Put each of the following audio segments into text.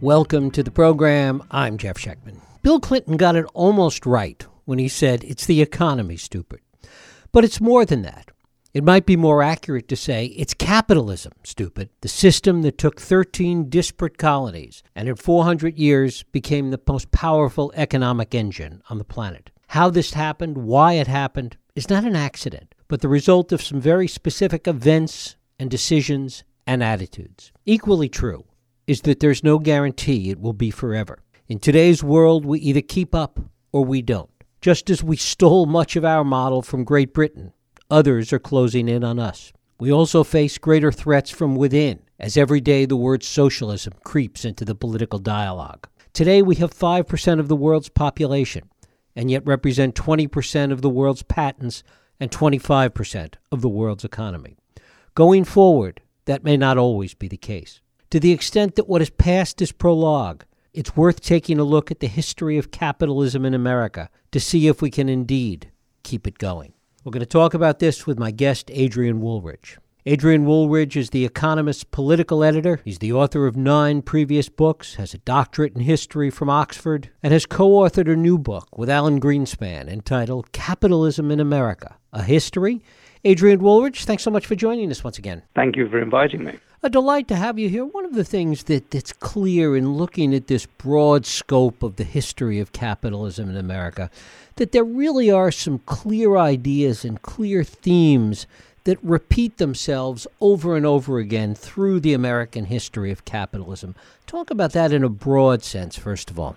Welcome to the program. I'm Jeff Schechtman. Bill Clinton got it almost right when he said it's the economy, stupid. But it's more than that. It might be more accurate to say it's capitalism, stupid, the system that took 13 disparate colonies and in 400 years became the most powerful economic engine on the planet. How this happened, why it happened, is not an accident, but the result of some very specific events and decisions and attitudes. Equally true is that there's no guarantee it will be forever. In today's world, we either keep up or we don't. Just as we stole much of our model from Great Britain, others are closing in on us. We also face greater threats from within, as every day the word socialism creeps into the political dialogue. Today, we have 5% of the world's population, and yet represent 20% of the world's patents and 25% of the world's economy. Going forward, that may not always be the case. To the extent that what is past is prologue, it's worth taking a look at the history of capitalism in America to see if we can indeed keep it going. We're going to talk about this with my guest, Adrian Wooldridge. Adrian Wooldridge is The Economist's political editor. He's the author of nine previous books, has a doctorate in history from Oxford, and has co authored a new book with Alan Greenspan entitled Capitalism in America A History. Adrian Wooldridge, thanks so much for joining us once again. Thank you for inviting me. A delight to have you here. One of the things that, that's clear in looking at this broad scope of the history of capitalism in America, that there really are some clear ideas and clear themes that repeat themselves over and over again through the American history of capitalism. Talk about that in a broad sense, first of all.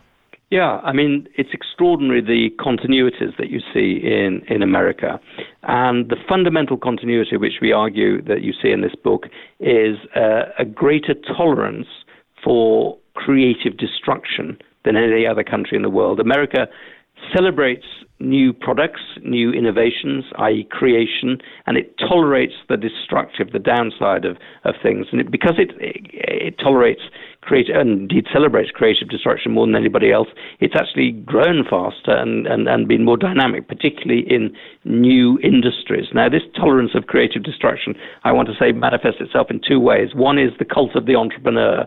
Yeah, I mean, it's extraordinary the continuities that you see in, in America. And the fundamental continuity, which we argue that you see in this book, is uh, a greater tolerance for creative destruction than any other country in the world. America celebrates new products, new innovations, i.e., creation, and it tolerates the destructive, the downside of, of things. And it, because it, it, it tolerates creative, and indeed celebrates creative destruction more than anybody else, it's actually grown faster and, and, and been more dynamic, particularly in new industries. Now, this tolerance of creative destruction, I want to say, manifests itself in two ways. One is the cult of the entrepreneur.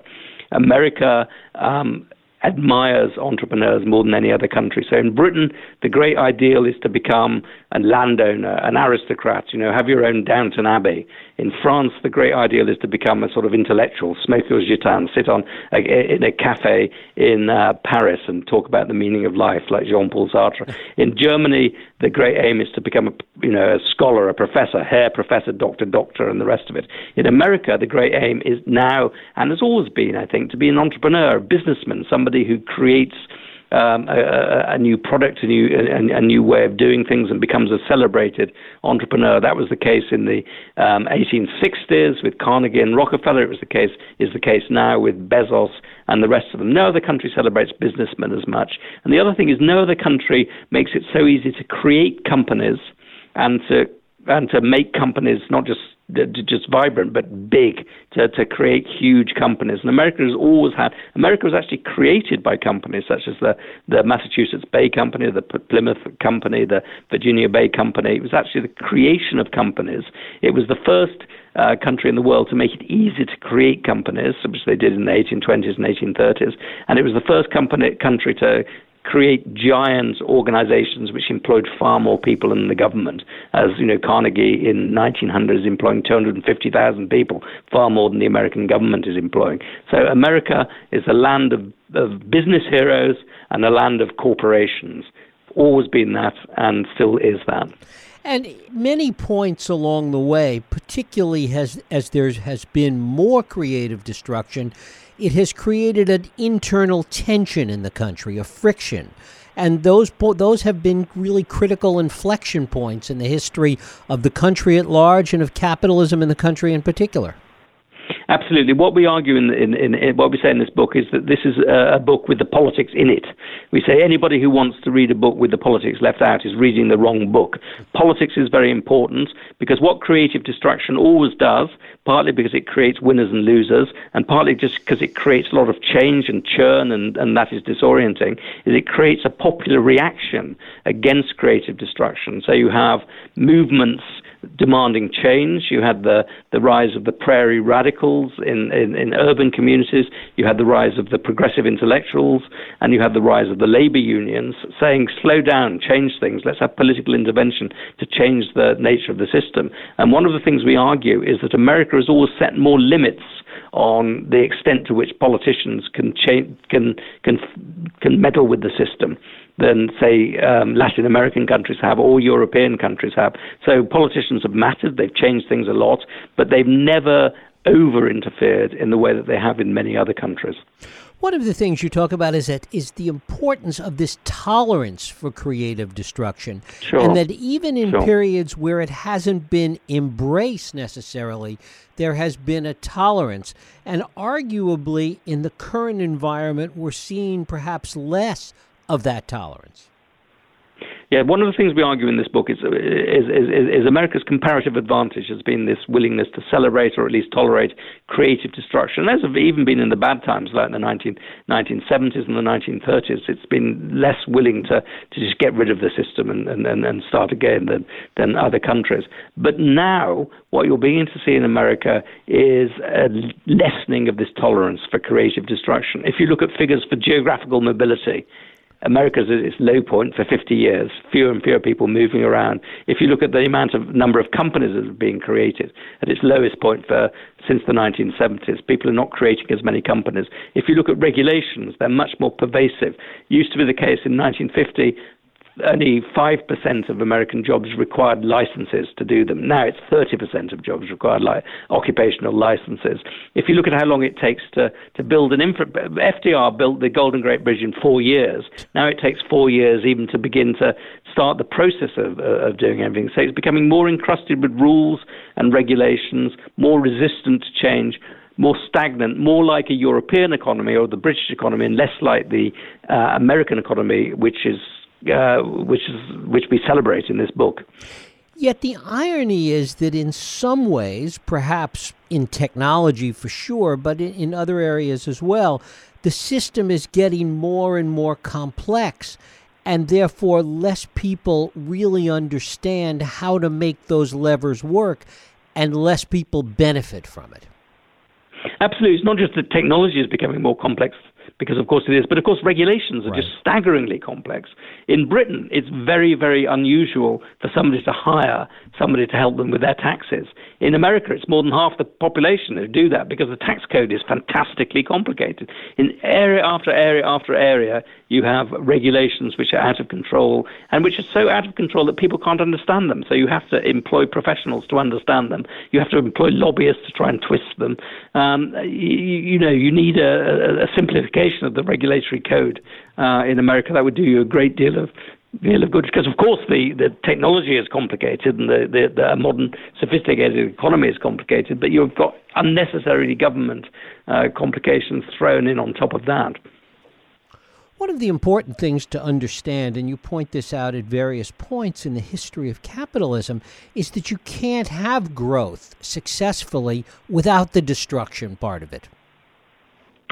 America um, admires entrepreneurs more than any other country. So in Britain, the great ideal is to become a landowner, an aristocrat, you know, have your own Downton Abbey. In France, the great ideal is to become a sort of intellectual, smoke your Gitane, sit on a, in a cafe in uh, Paris and talk about the meaning of life, like Jean-Paul Sartre. In Germany, the great aim is to become a, you know, a scholar, a professor, Herr Professor, Doctor, Doctor, and the rest of it. In America, the great aim is now, and has always been, I think, to be an entrepreneur, a businessman, somebody who creates um, a, a, new product, a new a, a, new way of doing things, and becomes a celebrated entrepreneur. That was the case in the um, 1860s with Carnegie and Rockefeller. It was the case is the case now with Bezos and the rest of them. No other country celebrates businessmen as much. And the other thing is, no other country makes it so easy to create companies and to and to make companies not just just vibrant but big to, to create huge companies. And America has always had America was actually created by companies such as the the Massachusetts Bay Company, the Plymouth Company, the Virginia Bay Company. It was actually the creation of companies. It was the first uh, country in the world to make it easy to create companies, which they did in the 1820s and 1830s. And it was the first company, country to create giant organizations which employed far more people than the government. As you know, Carnegie in 1900 is employing 250,000 people, far more than the American government is employing. So America is a land of, of business heroes and a land of corporations. Always been that and still is that. And many points along the way, particularly as as there has been more creative destruction, it has created an internal tension in the country, a friction. And those those have been really critical inflection points in the history of the country at large and of capitalism in the country in particular. Absolutely. What we argue in, in, in, in, what we say in this book is that this is a, a, book with the politics in it. We say anybody who wants to read a book with the politics left out is reading the wrong book. Politics is very important because what creative destruction always does, partly because it creates winners and losers, and partly just because it creates a lot of change and churn, and, and that is disorienting, is it creates a popular reaction against creative destruction. So you have movements demanding change. You had the, the rise of the prairie radicals in, in, in urban communities. You had the rise of the progressive intellectuals, and you had the rise of the labor unions saying, slow down, change things, let's have political intervention to change the nature of the system. And one of the things we argue is that America has always set more limits on the extent to which politicians can change, can can can meddle with the system than say um, Latin American countries have or European countries have. So politicians have mattered; they've changed things a lot, but they've never over interfered in the way that they have in many other countries. One of the things you talk about is that is the importance of this tolerance for creative destruction, sure. and that even in sure. periods where it hasn't been embraced necessarily, there has been a tolerance, and arguably in the current environment, we're seeing perhaps less of that tolerance. Yeah, one of the things we argue in this book is, is, is, is, America's comparative advantage has been this willingness to celebrate or at least tolerate creative destruction. There's even been in the bad times, like the 19, 1970s and the 1930s, it's been less willing to, to just get rid of the system and, and, and start again than, than other countries. But now, what you're beginning to see in America is a lessening of this tolerance for creative destruction. If you look at figures for geographical mobility, America's at its low point for 50 years, fewer and fewer people moving around. If you look at the amount of number of companies that are being created, at its lowest point for since the 1970s, people are not creating as many companies. If you look at regulations, they're much more pervasive. Used to be the case in 1950 only 5% of American jobs required licenses to do them. Now it's 30% of jobs required li- occupational licenses. If you look at how long it takes to, to build an infra, FDR built the Golden Gate Bridge in four years. Now it takes four years even to begin to start the process of, uh, of doing everything. So it's becoming more encrusted with rules and regulations, more resistant to change more stagnant, more like a European economy or the British economy, and less like the uh, American economy, which is uh, which is which we celebrate in this book. Yet the irony is that in some ways, perhaps in technology for sure, but in, in other areas as well, the system is getting more and more complex and therefore less people really understand how to make those levers work and less people benefit from it. Absolutely. It's not just that technology is becoming more complex, because of course it is. But of course, regulations are right. just staggeringly complex. In Britain, it's very, very unusual for somebody to hire somebody to help them with their taxes. In America, it's more than half the population who do that because the tax code is fantastically complicated. In area after area after area, you have regulations which are out of control and which are so out of control that people can't understand them. So you have to employ professionals to understand them. You have to employ lobbyists to try and twist them. Um, you, you, know, you need a, a simplification of the regulatory code uh, in America. That would do you a great deal of deal of good because of course the, the technology is complicated and the, the, the modern sophisticated economy is complicated but you've got unnecessarily government uh, complications thrown in on top of that one of the important things to understand, and you point this out at various points in the history of capitalism, is that you can't have growth successfully without the destruction part of it.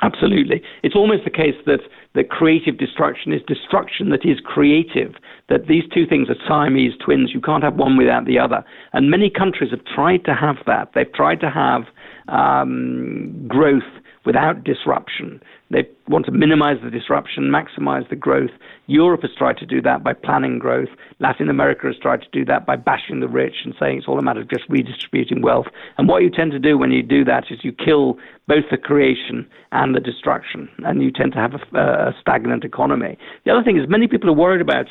Absolutely. It's almost the case that, that creative destruction is destruction that is creative, that these two things are Siamese twins. You can't have one without the other. And many countries have tried to have that. They've tried to have um, growth without disruption. They want to minimize the disruption, maximize the growth. Europe has tried to do that by planning growth. Latin America has tried to do that by bashing the rich and saying it's all a matter of just redistributing wealth. And what you tend to do when you do that is you kill both the creation and the destruction, and you tend to have a, a stagnant economy. The other thing is many people are worried about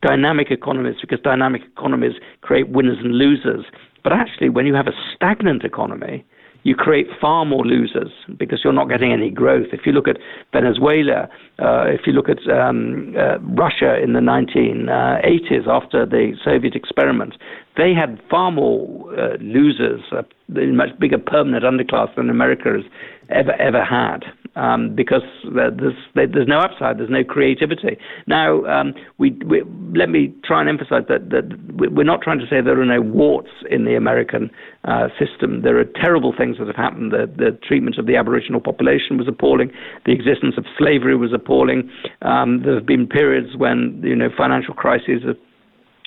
dynamic economies because dynamic economies create winners and losers. But actually, when you have a stagnant economy, you create far more losers because you're not getting any growth. If you look at Venezuela, uh, if you look at um, uh, Russia in the 1980s after the Soviet experiment, they had far more uh, losers, a much bigger permanent underclass than America has ever ever had um, because there's there's no upside, there's no creativity. Now, um, we, we, let me try and emphasize that, that we're not trying to say there are no warts in the American uh, system. There are terrible things that have happened. The, the treatment of the Aboriginal population was appalling. The existence of slavery was appalling. Um, there have been periods when you know financial crises have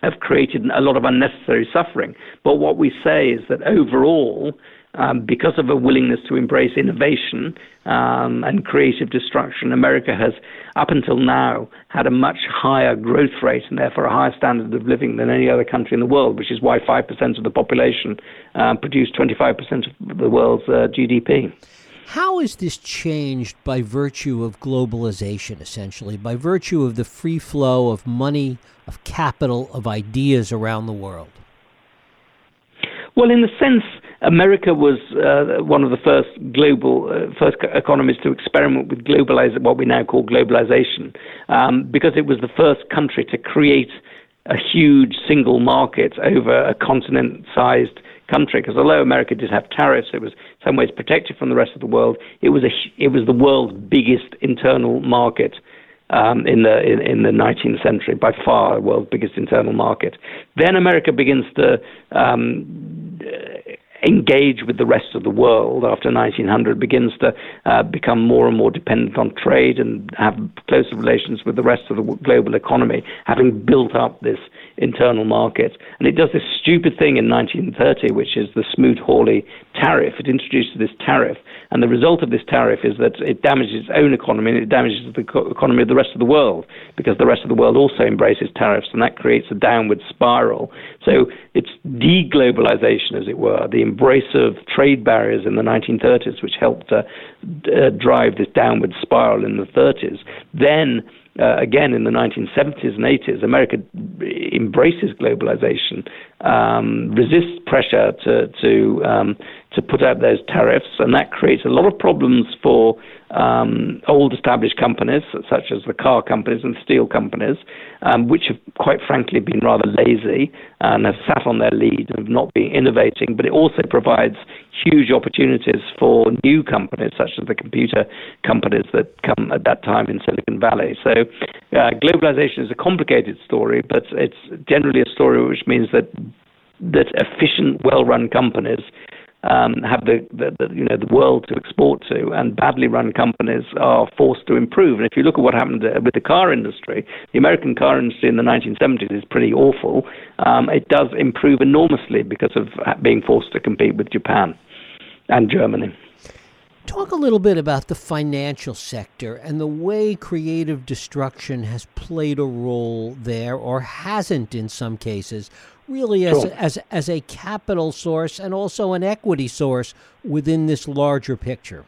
have created a lot of unnecessary suffering. But what we say is that overall, um, because of a willingness to embrace innovation um, and creative destruction, America has, up until now, had a much higher growth rate and therefore a higher standard of living than any other country in the world, which is why 5% of the population uh, produce 25% of the world's uh, GDP. How is this changed by virtue of globalization, essentially, by virtue of the free flow of money, of capital, of ideas around the world? Well, in the sense, America was uh, one of the first global, uh, first economies to experiment with globalize, what we now call globalization, um, because it was the first country to create a huge single market over a continent-sized country. Because although America did have tariffs, it was in some ways protected from the rest of the world. It was a, it was the world's biggest internal market. Um, in the in, in, the 19th century, by far the world's biggest internal market. Then America begins to um, engage with the rest of the world after 1900 begins to uh, become more and more dependent on trade and have closer relations with the rest of the global economy, having built up this internal market. And it does this stupid thing in 1930, which is the Smoot-Hawley tariff. It introduces this tariff, and the result of this tariff is that it damages its own economy and it damages the economy of the rest of the world because the rest of the world also embraces tariffs, and that creates a downward spiral. So it's deglobalization, as it were, the embrace of trade barriers in the 1930s, which helped uh, uh, drive this downward spiral in the 30s. Then uh, again in the 1970s and 80s, America embraces globalization, um, resists pressure to to um, to put out those tariffs, and that creates a lot of problems for um, old established companies such as the car companies and steel companies, um, which have quite frankly been rather lazy and have sat on their lead and have not been innovating. But it also provides huge opportunities for new companies such as the computer companies that come at that time in Silicon Valley. So uh, globalization is a complicated story, but it's generally a story which means that that efficient, well-run companies um, have the, the, the, you know the world to export to, and badly run companies are forced to improve. And if you look at what happened uh, with the car industry, the American car industry in the 1970s is pretty awful. Um, it does improve enormously because of being forced to compete with Japan and Germany. Talk a little bit about the financial sector and the way creative destruction has played a role there or hasn't in some cases, really as, a, as, as a capital source and also an equity source within this larger picture.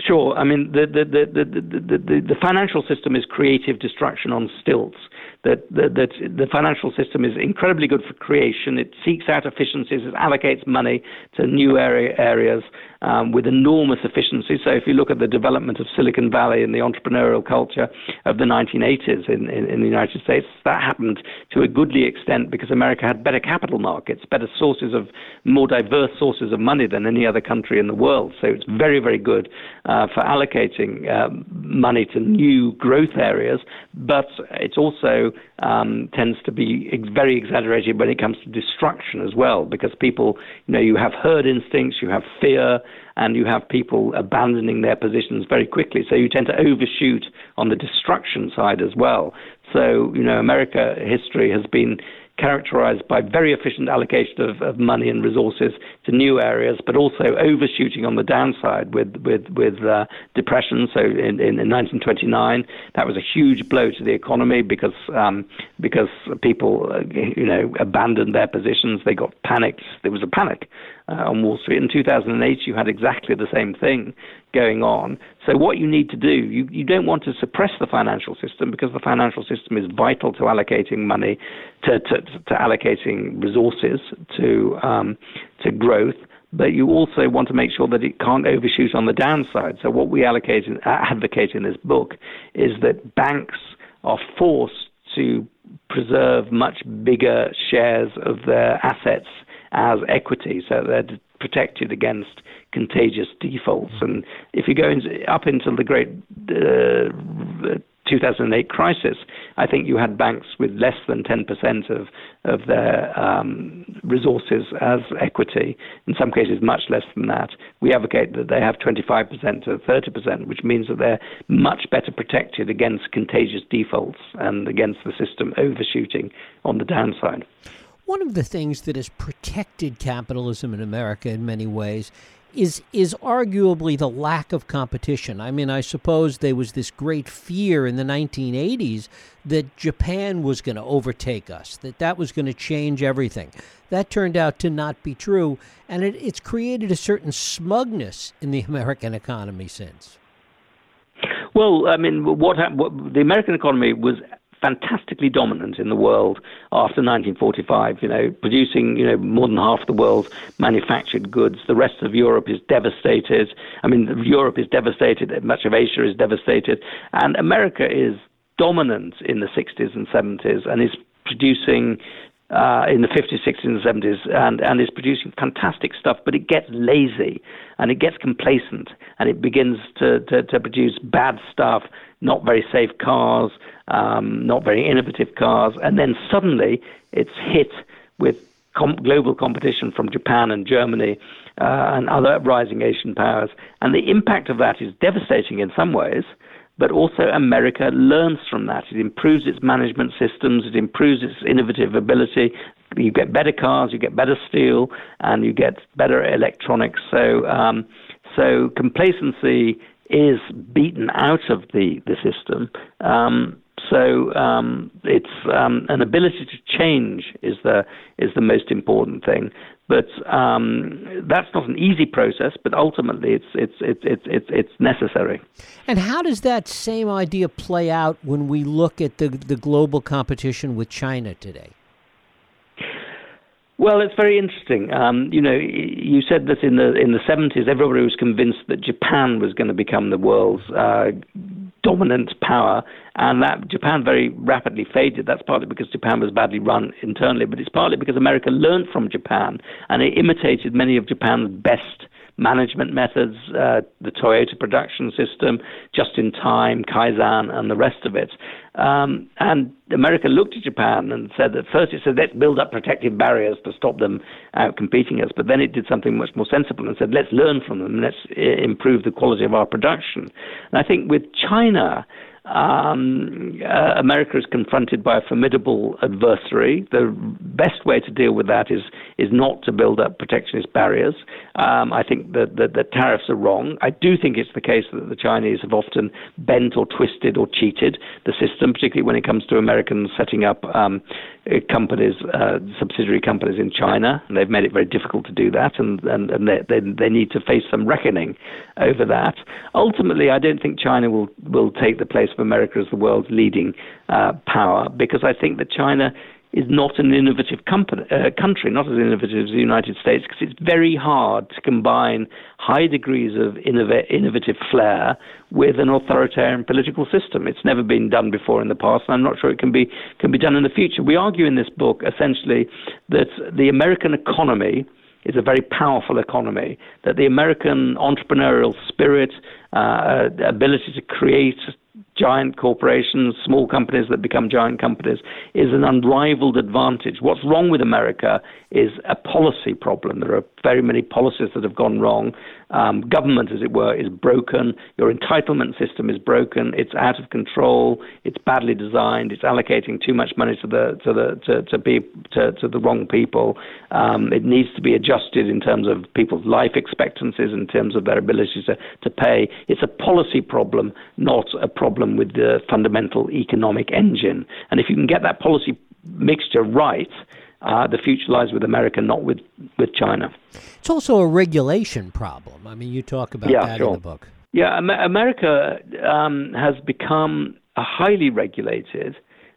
Sure. I mean, the, the, the, the, the, the financial system is creative destruction on stilts that, that, that the financial system is incredibly good for creation. It seeks out efficiencies, it allocates money to new area, areas um, with enormous efficiency. So if you look at the development of Silicon Valley and the entrepreneurial culture of the 1980s in, in, in the United States, that happened to a goodly extent because America had better capital markets, better sources of more diverse sources of money than any other country in the world. So it's very, very good uh, for allocating um, money to new growth areas, but it also um, tends to be very exaggerated when it comes to destruction as well, because people, you know, you have herd instincts, you have fear, and you have people abandoning their positions very quickly. So you tend to overshoot on the destruction side as well. So, you know, America history has been characterized by very efficient allocation of, of money and resources to new areas, but also overshooting on the downside with with with uh, depression. So in, in, in, 1929, that was a huge blow to the economy because um, because people uh, you know abandoned their positions. They got panicked. There was a panic uh, on Wall Street. In 2008, you had exactly the same thing going on. So what you need to do, you, you don't want to suppress the financial system because the financial system is vital to allocating money, to, to, to allocating resources to um, to growth. But you also want to make sure that it can't overshoot on the downside. So what we allocate in, advocate in this book is that banks are forced to preserve much bigger shares of their assets as equity, so they're protected against contagious defaults. And if you go into, up into the great uh, 2008 crisis, I think you had banks with less than 10% of, of their um, resources as equity, in some cases much less than that. We advocate that they have 25% to 30%, which means that they're much better protected against contagious defaults and against the system overshooting on the downside. One of the things that has protected capitalism in America in many ways is is arguably the lack of competition. I mean, I suppose there was this great fear in the 1980s that Japan was going to overtake us, that that was going to change everything. That turned out to not be true, and it, it's created a certain smugness in the American economy since. Well, I mean, what, what the American economy was fantastically dominant in the world after 1945. You know, producing you know more than half the world's manufactured goods. The rest of Europe is devastated. I mean, Europe is devastated. Much of Asia is devastated, and America is dominant in the 60s and 70s and is producing uh, in the 50s, 60s, and 70s, and, and is producing fantastic stuff, but it gets lazy and it gets complacent and it begins to, to, to produce bad stuff, not very safe cars, um, not very innovative cars, and then suddenly it's hit with com- global competition from Japan and Germany uh, and other rising Asian powers. And the impact of that is devastating in some ways but also America learns from that. It improves its management systems, it improves its innovative ability. You get better cars, you get better steel, and you get better electronics. So, um, so complacency is beaten out of the, the system. Um, so um, it's um, an ability to change is the is the most important thing. But um, that's not an easy process. But ultimately, it's it's it's it's it's it's necessary. And how does that same idea play out when we look at the the global competition with China today? Well, it's very interesting. Um, you know, you said that in the in the seventies, everybody was convinced that Japan was going to become the world's uh, dominant power, and that Japan very rapidly faded. That's partly because Japan was badly run internally, but it's partly because America learned from Japan and it imitated many of Japan's best management methods, uh, the Toyota production system, just in time, Kaizen, and the rest of it. Um, and America looked at Japan and said that first it said, let's build up protective barriers to stop them out competing us. But then it did something much more sensible and said, let's learn from them, let's uh, improve the quality of our production. And I think with China, um, uh, America is confronted by a formidable adversary. The best way to deal with that is is not to build up protectionist barriers. Um, I think that, that tariffs are wrong. I do think it's the case that the Chinese have often bent or twisted or cheated the system, particularly when it comes to Americans setting up um, companies, uh, subsidiary companies in China, and they've made it very difficult to do that, and, and, and they, they, they need to face some reckoning over that. Ultimately, I don't think China will, will take the place of America as the world's leading uh, power, because I think that China is not an innovative company, uh, country, not as innovative as the United States, because it's very hard to combine high degrees of innov- innovative flair with an authoritarian political system. It's never been done before in the past, and I'm not sure it can be can be done in the future. We argue in this book essentially that the American economy is a very powerful economy, that the American entrepreneurial spirit, uh, ability to create giant corporations, small companies that become giant companies, is an unrivaled advantage. What's wrong with America is a policy problem. There are very many policies that have gone wrong. Um, government, as it were, is broken. Your entitlement system is broken. It's out of control. It's badly designed. It's allocating too much money to the to the to, to be to, to the wrong people. Um, it needs to be adjusted in terms of people's life expectancies, in terms of their ability to, to pay. It's a policy problem, not a problem with the fundamental economic engine. And if you can get that policy mixture right, uh, the future lies with America, not with, with China. It's also a regulation problem. I mean, you talk about yeah, that sure. in the book. Yeah, America um, has become a highly regulated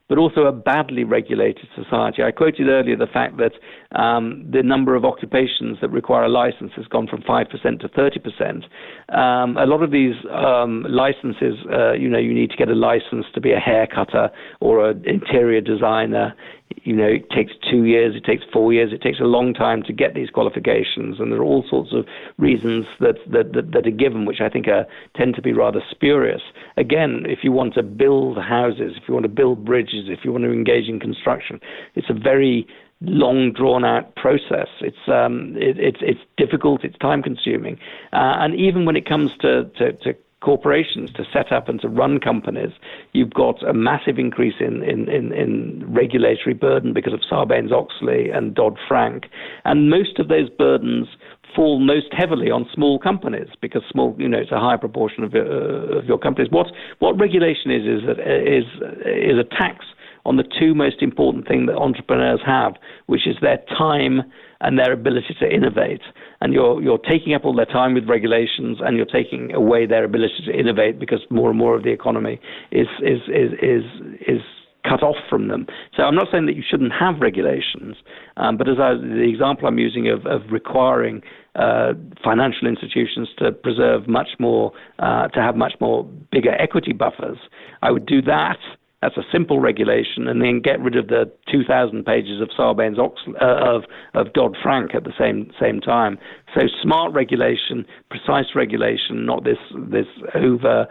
but also a badly regulated society. I quoted earlier the fact that um, the number of occupations that require a license has gone from 5% to 30%. Um, a lot of these um, licenses, uh, you know, you need to get a license to be a hair cutter or an interior designer you know, it takes two years, it takes four years, it takes a long time to get these qualifications, and there are all sorts of reasons that that, that, that are given, which I think are, tend to be rather spurious. Again, if you want to build houses, if you want to build bridges, if you want to engage in construction, it's a very long drawn out process. It's um, it, it's it's difficult. It's time consuming, uh, and even when it comes to, to, to corporations to set up and to run companies, you've got a massive increase in, in, in, in regulatory burden because of Sarbanes Oxley and Dodd Frank. And most of those burdens fall most heavily on small companies because small, you know, it's a high proportion of, uh, of your companies. What, what regulation is, is, is, is a tax on the two most important things that entrepreneurs have, which is their time and their ability to innovate. And you're, you're taking up all their time with regulations and you're taking away their ability to innovate because more and more of the economy is, is, is, is, is cut off from them. So I'm not saying that you shouldn't have regulations, um, but as I, the example I'm using of, of requiring uh, financial institutions to preserve much more, uh, to have much more bigger equity buffers, I would do that that's a simple regulation, and then get rid of the 2,000 pages of Sarbanes uh, of of Dodd Frank at the same same time. So smart regulation, precise regulation, not this this over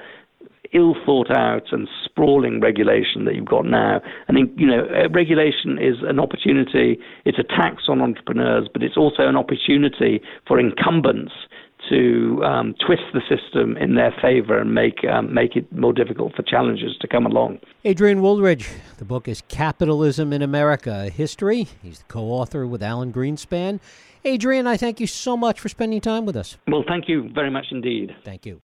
ill thought out and sprawling regulation that you've got now. I think you know regulation is an opportunity. It's a tax on entrepreneurs, but it's also an opportunity for incumbents to um, twist the system in their favor and make um, make it more difficult for challengers to come along. Adrian Wooldridge, the book is Capitalism in America: A History. He's the co-author with Alan Greenspan. Adrian, I thank you so much for spending time with us. Well, thank you very much indeed. Thank you.